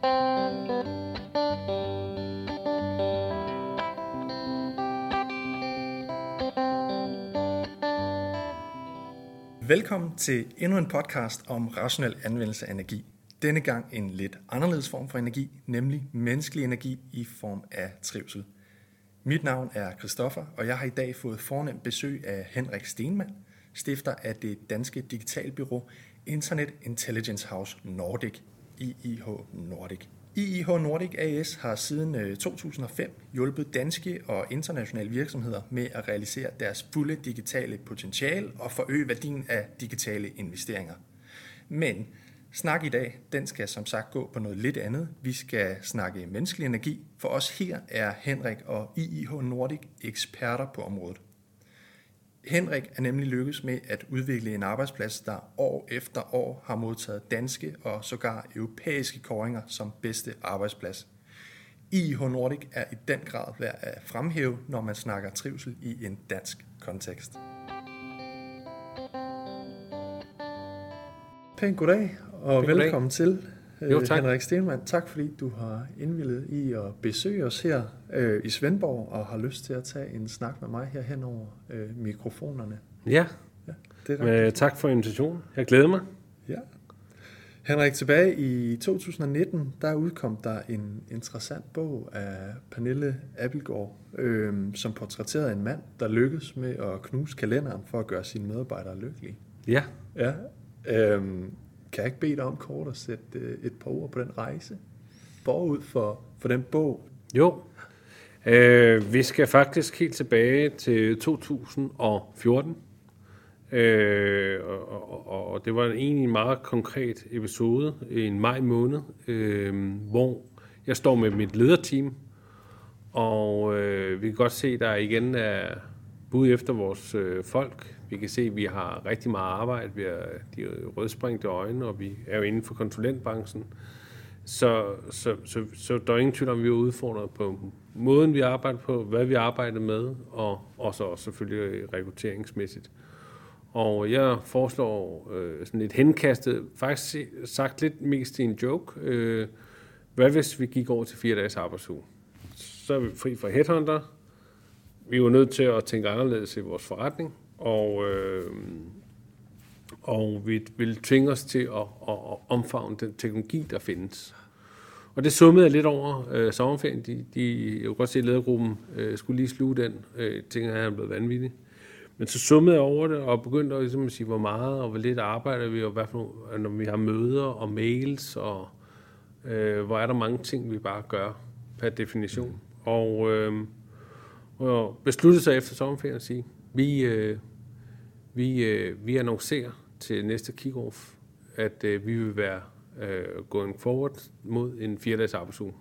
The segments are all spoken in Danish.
Velkommen til endnu en podcast om rationel anvendelse af energi. Denne gang en lidt anderledes form for energi, nemlig menneskelig energi i form af trivsel. Mit navn er Christoffer, og jeg har i dag fået fornemt besøg af Henrik Stenmann, stifter af det danske digitalbyrå Internet Intelligence House Nordic, IIH Nordic. IIH Nordic AS har siden øh, 2005 hjulpet danske og internationale virksomheder med at realisere deres fulde digitale potentiale og forøge værdien af digitale investeringer. Men snak i dag, den skal som sagt gå på noget lidt andet. Vi skal snakke menneskelig energi. For os her er Henrik og IIH Nordic eksperter på området. Henrik er nemlig lykkedes med at udvikle en arbejdsplads, der år efter år har modtaget danske og sågar europæiske kåringer som bedste arbejdsplads. IH Nordic er i den grad værd at fremhæve, når man snakker trivsel i en dansk kontekst. Pænt goddag og Pæn velkommen goddag. til. Jo, tak. Henrik Stenmann, tak fordi du har indvillet i at besøge os her øh, i Svendborg og har lyst til at tage en snak med mig her hen over øh, mikrofonerne. Ja, ja det er Men, tak for invitationen. Jeg glæder mig. Ja. Henrik, tilbage i 2019, der udkom der en interessant bog af Pernille Abelgaard, øh, som portrætterede en mand, der lykkedes med at knuse kalenderen for at gøre sine medarbejdere lykkelige. Ja. Ja. Øh, kan jeg ikke bede dig om kort at sætte øh, et par ord på den rejse? Forud for, for den bog. Jo. Øh, vi skal faktisk helt tilbage til 2014. Øh, og, og, og det var egentlig en meget konkret episode i en maj måned, øh, hvor jeg står med mit lederteam, og øh, vi kan godt se, at der igen er bud efter vores øh, folk. Vi kan se, at vi har rigtig meget arbejde. Vi har de rødspringte øjne, og vi er jo inden for konsulentbranchen. Så, så, så, så der er ingen tvivl om, at vi er udfordret på måden, vi arbejder på, hvad vi arbejder med, og og så også selvfølgelig rekrutteringsmæssigt. Og jeg foreslår øh, sådan lidt henkastet, faktisk sagt lidt mest i en joke. Øh, hvad hvis vi gik over til fire dages arbejdsuge? Så er vi fri fra headhunter, vi er jo nødt til at tænke anderledes i vores forretning, og, øh, og vi vil tvinge os til at, at, at omfavne den teknologi, der findes. Og det summede jeg lidt over øh, sommerferien. De, de, jeg kunne godt se, at ledergruppen øh, skulle lige sluge den. Øh, jeg tænker, at han er blevet vanvittig. Men så summede jeg over det og begyndte at, ligesom at sige, hvor meget og hvor lidt arbejder vi, og hvad for, når vi har møder og mails, og øh, hvor er der mange ting, vi bare gør per definition. Og øh, og besluttede sig efter sommerferien at sige, vi, øh, vi, øh, vi annoncerer til næste kickoff, at øh, vi vil være øh, going forward mod en fire-dages arbejdsuge.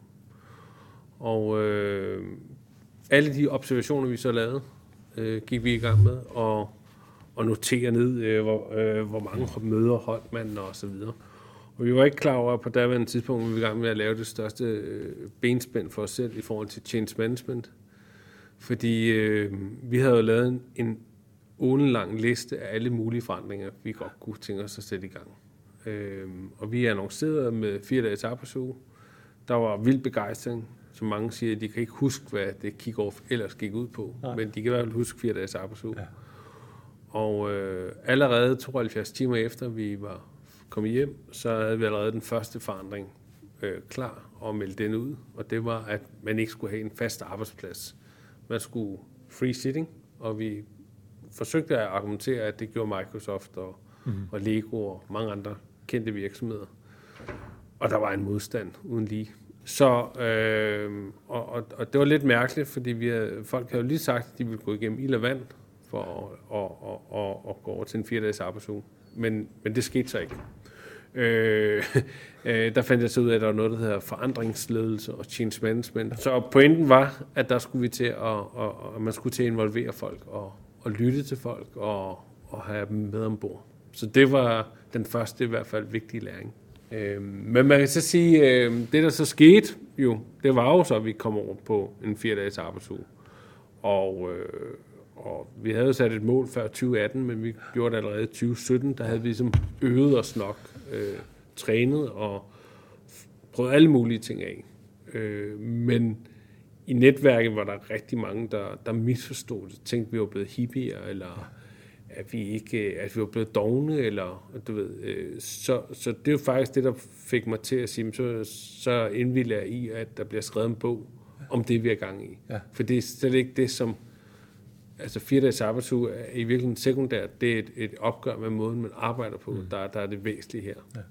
Og øh, alle de observationer, vi så lavede, øh, gik vi i gang med at, at notere ned, øh, hvor, øh, hvor mange møder holdt man og så videre. Og vi var ikke klar over, at på daværende tidspunkt, vi var i gang med at lave det største øh, benspænd for os selv i forhold til change management. Fordi øh, vi havde jo lavet en, en ugenlang liste af alle mulige forandringer, vi godt kunne tænke os at sætte i gang. Øh, og vi annoncerede med fire dages arbejdsuge. Der var vild begejstring. Som mange siger, de kan ikke huske, hvad det kick-off ellers gik ud på. Nej. Men de kan i hvert fald huske fire dages arbejdsuge. Ja. Og øh, allerede 72 timer efter vi var kommet hjem, så havde vi allerede den første forandring øh, klar og meldte den ud. Og det var, at man ikke skulle have en fast arbejdsplads man skulle free sitting, og vi forsøgte at argumentere, at det gjorde Microsoft og, mm. og Lego og mange andre kendte virksomheder. Og der var en modstand uden lige. Så, øh, og, og, og det var lidt mærkeligt, fordi vi havde, folk havde jo lige sagt, at de ville gå igennem ild og vand for at, at, at, at, at gå over til en fire dages arbejdsuge. Men, men det skete så ikke. Øh, øh, der fandt jeg så ud af, at der var noget, der hedder forandringsledelse og change management. Så pointen var, at der skulle vi til at, at, at man skulle til at involvere folk og, og lytte til folk og, og have dem med ombord. Så det var den første i hvert fald vigtige læring. Øh, men man kan så sige, øh, det der så skete jo, det var jo så, at vi kom over på en fire dages arbejdsuge. Og, øh, og vi havde sat et mål før 2018, men vi gjorde det allerede i 2017. Der havde vi ligesom øvet os nok, øh, trænet og prøvet alle mulige ting af. Øh, men i netværket var der rigtig mange, der, der misforstod det. Tænkte, vi var blevet hippier, eller at vi ikke at vi var blevet dogne, eller du ved. Øh, så, så det er jo faktisk det, der fik mig til at sige, så, så indvilder jeg i, at der bliver skrevet en bog om det, vi er gang i. Ja. For det er slet ikke det, som... Altså fire dages arbejdsuge er i virkeligheden sekundært. Det er et, et opgør med måden, man arbejder på, mm. der, der er det væsentlige her. Ja.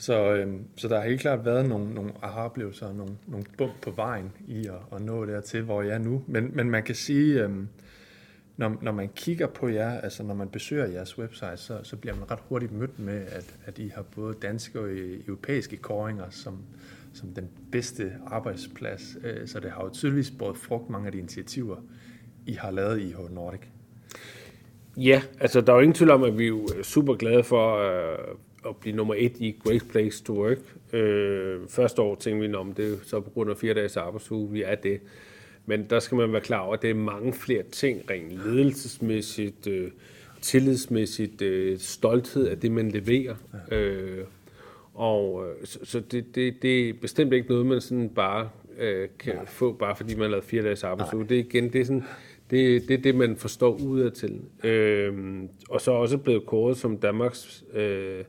Så, øhm, så der har helt klart været nogle, nogle aha-oplevelser, nogle, nogle bump på vejen i at, at nå dertil, hvor jeg er nu. Men, men man kan sige, øhm, når, når man kigger på jer, altså når man besøger jeres website, så, så bliver man ret hurtigt mødt med, at, at I har både danske og europæiske koringer som, som den bedste arbejdsplads. Øh, så det har jo tydeligvis både frugt mange af de initiativer, I har lavet i H Nordic. Ja, altså der er jo ingen tvivl om, at vi er super glade for øh, at blive nummer et i Great Place to Work. Øh, første år tænkte vi, om det er så på grund af fire dages arbejdsuge, vi er det. Men der skal man være klar over, at det er mange flere ting, rent ledelsesmæssigt, øh, tillidsmæssigt, øh, stolthed af det, man leverer. Øh, og øh, så, så det, det, det er bestemt ikke noget, man sådan bare øh, kan Nej. få, bare fordi man har lavet fire dages arbejdsuge. Det er igen, det er sådan, det, det er det, man forstår udad til. Øh, og så er også blevet kåret som Danmarks øh,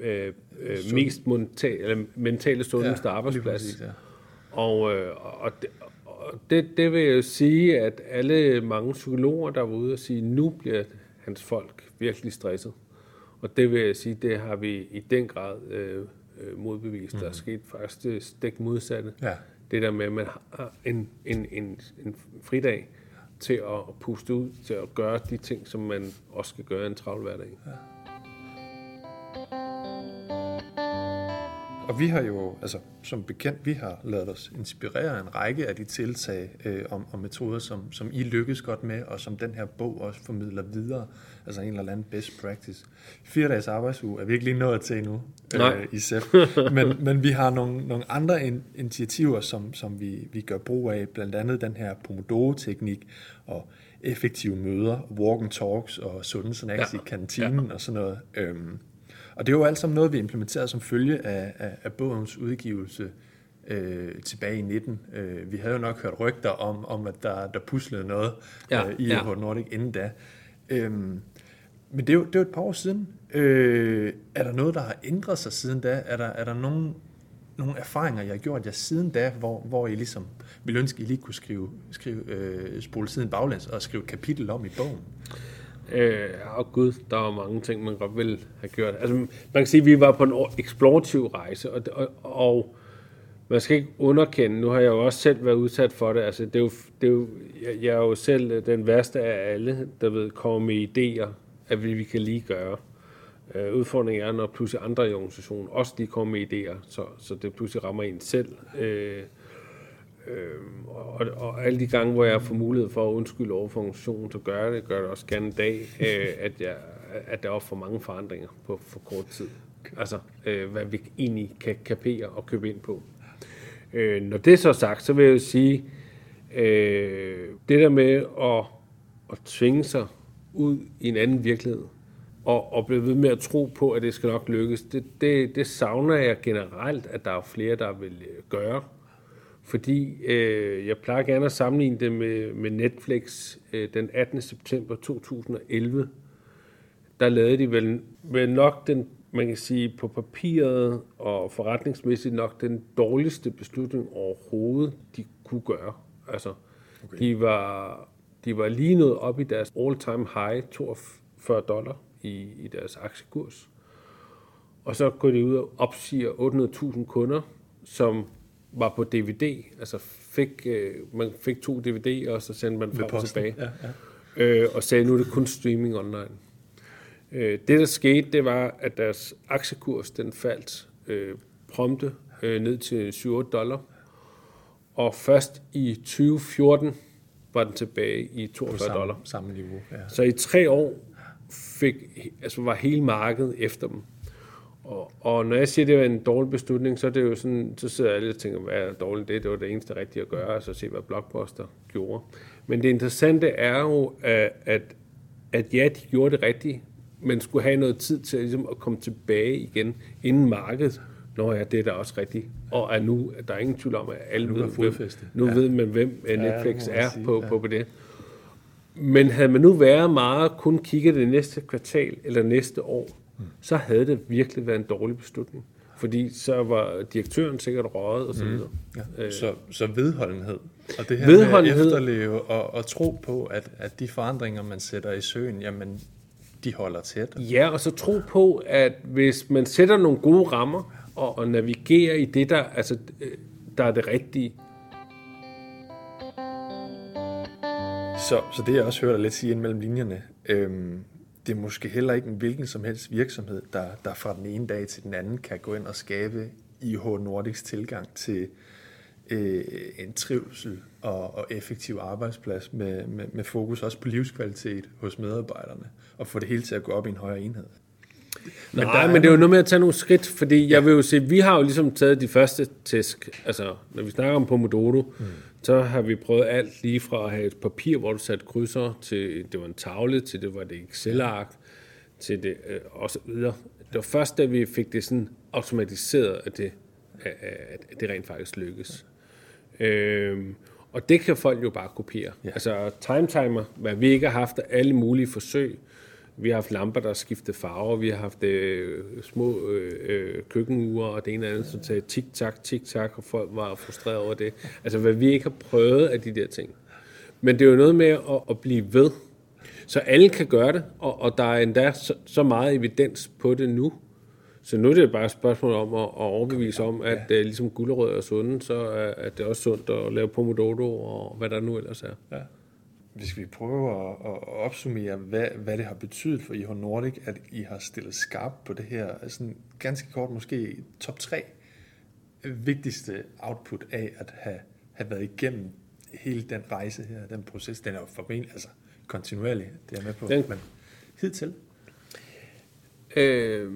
øh, øh mest mentale, eller mentale sundhedste ja, arbejdsplads. Præcis, ja. Og, øh, og, det, og det, det vil jeg sige, at alle mange psykologer, der var ude og sige, nu bliver hans folk virkelig stresset. Og det vil jeg sige, det har vi i den grad øh, øh modbevist. Mm. Der er mhm. sket faktisk det stik modsatte. Ja. Det der med, at man har en, en, en, en fridag til at puste ud, til at gøre de ting, som man også skal gøre i en travl hverdag. Ja. Og vi har jo, altså som bekendt, vi har lavet os inspirere en række af de tiltag øh, om, om metoder, som, som I lykkes godt med, og som den her bog også formidler videre, altså en eller anden best practice. Fire dages arbejdsuge er virkelig nået til endnu øh, i SEF, men, men vi har nogle, nogle andre in, initiativer, som, som vi, vi gør brug af, blandt andet den her Pomodoro-teknik, og effektive møder, walk and talks og sunde snacks ja. i kantinen ja. og sådan noget. Øhm, og det er jo alt sammen noget, vi implementerede som følge af, af, af bogens udgivelse øh, tilbage i 19. Øh, vi havde jo nok hørt rygter om, om at der, der puslede noget ja, øh, i ja. Nordic inden da. Øhm, men det er, jo, det er jo et par år siden. Øh, er der noget, der har ændret sig siden da? Er der, er der nogen, nogle erfaringer, jeg har gjort jer siden da, hvor, hvor I ligesom ville ønske, I lige kunne skrive, skrive, øh, spole siden baglæns og skrive et kapitel om i bogen? Øh, og gud, der var mange ting, man godt ville have gjort. Altså, man kan sige, at vi var på en eksplorativ rejse, og, og, og man skal ikke underkende, nu har jeg jo også selv været udsat for det, altså det er jo, det er jo jeg, jeg er jo selv den værste af alle, der ved komme med idéer, at vi, vi kan lige gøre. Øh, udfordringen er, når pludselig andre i organisationen også lige kommer med idéer, så, så det pludselig rammer en selv. Øh, Øh, og, og alle de gange, hvor jeg får mulighed for at undskylde over for organisationen, så gør jeg det, gør det også gerne en dag, øh, at, jeg, at der er for mange forandringer på for kort tid. Altså, øh, hvad vi egentlig kan kapere og købe ind på. Øh, når det er så sagt, så vil jeg sige, øh, det der med at, at tvinge sig ud i en anden virkelighed, og, og blive ved med at tro på, at det skal nok lykkes, det, det, det savner jeg generelt, at der er flere, der vil øh, gøre. Fordi øh, jeg plejer gerne at sammenligne det med, med Netflix øh, den 18. september 2011. Der lavede de vel, vel nok den, man kan sige, på papiret og forretningsmæssigt nok den dårligste beslutning overhovedet, de kunne gøre. Altså, okay. de, var, de var lige nået op i deres all-time high, 42 dollar i, i deres aktiekurs. Og så går de ud og opsiger 800.000 kunder, som var på DVD, altså fik, øh, man fik to DVD'er, og så sendte man frem og tilbage. Ja, ja. Øh, og sagde, nu er det kun streaming online. Øh, det, der skete, det var, at deres aktiekurs, den faldt øh, prompte øh, ned til 7-8 dollar. Og først i 2014 var den tilbage i 42 samme, dollar. Samme niveau, ja. Så i tre år fik, altså var hele markedet efter dem. Og, og når jeg siger, at det var en dårlig beslutning, så er det jo sådan, så sidder alle og tænker, hvad er dårligt det? Det var det eneste rigtige at gøre, altså se, hvad Blockbuster gjorde. Men det interessante er jo, at, at ja, de gjorde det rigtigt, men skulle have noget tid til ligesom, at komme tilbage igen, inden markedet Nå ja, det er da også rigtigt. Og at nu, der er ingen tvivl om, at alle Nu er ved, hvem, nu Ja. ved man, hvem Ja, Netflix man er sige, på, ja. på, på det. Men havde man nu været meget kun kigget det næste kvartal eller næste år. Så havde det virkelig været en dårlig beslutning. Fordi så var direktøren sikkert røget og så Mm. videre. Ja. Så, så vedholdenhed. Og det her Vedholdenhed. med at efterleve og, og tro på, at, at de forandringer, man sætter i søen, jamen, de holder tæt. Ja, og så tro på, at hvis man sætter nogle gode rammer og, og navigerer i det, der, altså, øh, der er det rigtige, Så, så det jeg også hører dig lidt sige ind mellem linjerne, øhm, det er måske heller ikke en hvilken som helst virksomhed, der, der fra den ene dag til den anden kan gå ind og skabe IH Nordics tilgang til øh, en trivsel og, og effektiv arbejdsplads med, med, med fokus også på livskvalitet hos medarbejderne og få det hele til at gå op i en højere enhed. Men, der Nej, er men det er jo noget med at tage nogle skridt, fordi jeg vil jo se, vi har jo ligesom taget de første tæsk, altså når vi snakker om Pomodoro, mm. så har vi prøvet alt lige fra at have et papir, hvor du satte krydser, til det var en tavle, til det var et Excel-ark, til det øh, og så videre. Det var først, da vi fik det sådan automatiseret, at det, at, det rent faktisk lykkes. Øhm, og det kan folk jo bare kopiere. Ja. Altså time timer, hvad vi ikke har haft af alle mulige forsøg. Vi har haft lamper, der har skiftet farver. Vi har haft øh, små øh, øh, køkkenure og det ene og andet, som sagde tik-tak, tik-tak, og folk var frustreret over det. Altså hvad vi ikke har prøvet af de der ting. Men det er jo noget med at, at blive ved. Så alle kan gøre det, og, og der er endda så, så meget evidens på det nu. Så nu er det bare et spørgsmål om at, at overbevise om, at ja. ligesom gulerødder er sunde, så er, at det er også sundt at lave pomodoro og hvad der nu ellers er. Ja. Hvis vi prøver at, at opsummere, hvad, hvad det har betydet for IH Nordic, at I har stillet skarpt på det her, altså ganske kort måske top 3 vigtigste output af at have, have været igennem hele den rejse her, den proces, den er jo formentlig, altså kontinuerlig, det er med på, Den- men hidtil. Øh,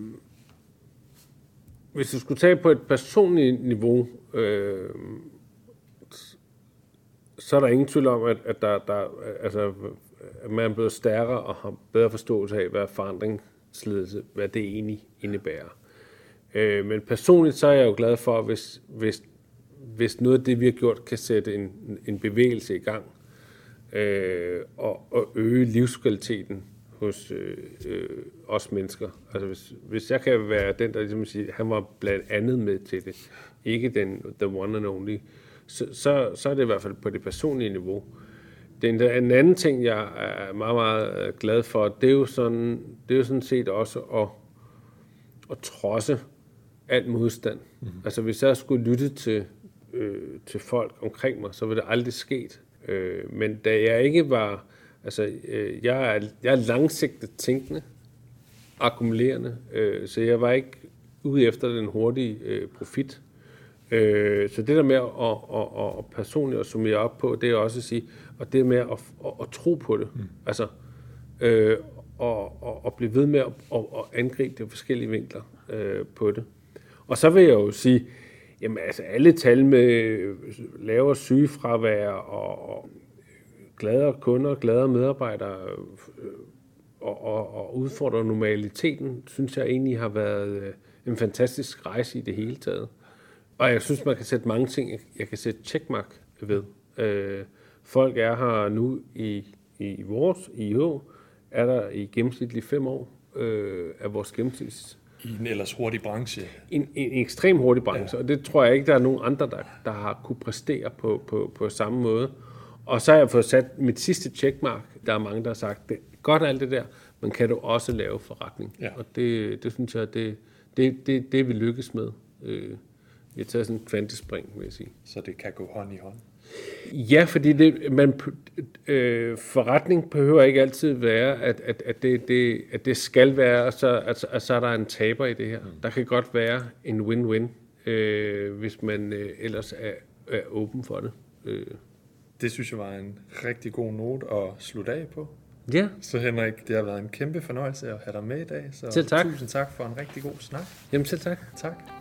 hvis du skulle tage på et personligt niveau, øh, så er der ingen tvivl om, at, at der, der, altså, at man er blevet stærkere og har bedre forståelse af, hvad forandringsledelse, hvad det egentlig indebærer. Øh, men personligt så er jeg jo glad for, hvis, hvis, hvis noget af det, vi har gjort, kan sætte en, en bevægelse i gang øh, og, og øge livskvaliteten hos øh, øh, os mennesker. Altså hvis, hvis jeg kan være den, der ligesom siger, han var blandt andet med til det, ikke den the one and only, så, så, så er det i hvert fald på det personlige niveau. Den, en anden ting, jeg er meget, meget øh, glad for, det er jo sådan, det er jo sådan set også at, at trodse al modstand. Mm-hmm. Altså hvis jeg skulle lytte til, øh, til folk omkring mig, så ville det aldrig sket. Øh, men da jeg ikke var, altså øh, jeg, er, jeg er langsigtet tænkende, akkumulerende, øh, så jeg var ikke ude efter den hurtige øh, profit. Øh, så det der med at, at, at, at personligt at summere op på, det er også at sige, og det med at, at, at tro på det. Mm. Altså, øh, og, og, og blive ved med at, at, at angribe de forskellige vinkler øh, på det. Og så vil jeg jo sige, jamen altså alle tal med lavere sygefravær og, og gladere kunder, gladere medarbejdere øh, og, og, og udfordre normaliteten, synes jeg egentlig har været øh, en fantastisk rejse i det hele taget. Og jeg synes, man kan sætte mange ting, jeg kan sætte checkmark ved. Øh, folk er her nu i, i vores IH, er der i gennemsnitlig fem år øh, af vores gennemsnits I en ellers hurtig branche. en, en ekstrem hurtig branche, ja. og det tror jeg ikke, der er nogen andre, der, der har kunne præstere på, på, på samme måde. Og så har jeg fået sat mit sidste checkmark. Der er mange, der har sagt, det er godt alt det der, men kan du også lave forretning? Ja. Og det, det synes jeg, det, det, det, det vi lykkes med. Øh, vi har taget sådan en kvantespring, vil jeg sige. Så det kan gå hånd i hånd. Ja, fordi det, man, øh, forretning behøver ikke altid være, at, at, at, det, det, at det skal være, og så, at, at så er der en taber i det her. Der kan godt være en win-win, øh, hvis man øh, ellers er, er åben for det. Øh. Det synes jeg var en rigtig god note at slutte af på. Ja, Så Henrik, det har været en kæmpe fornøjelse at have dig med i dag. Så Selv tak. tusind tak for en rigtig god snak. jamen selv tak. Tak.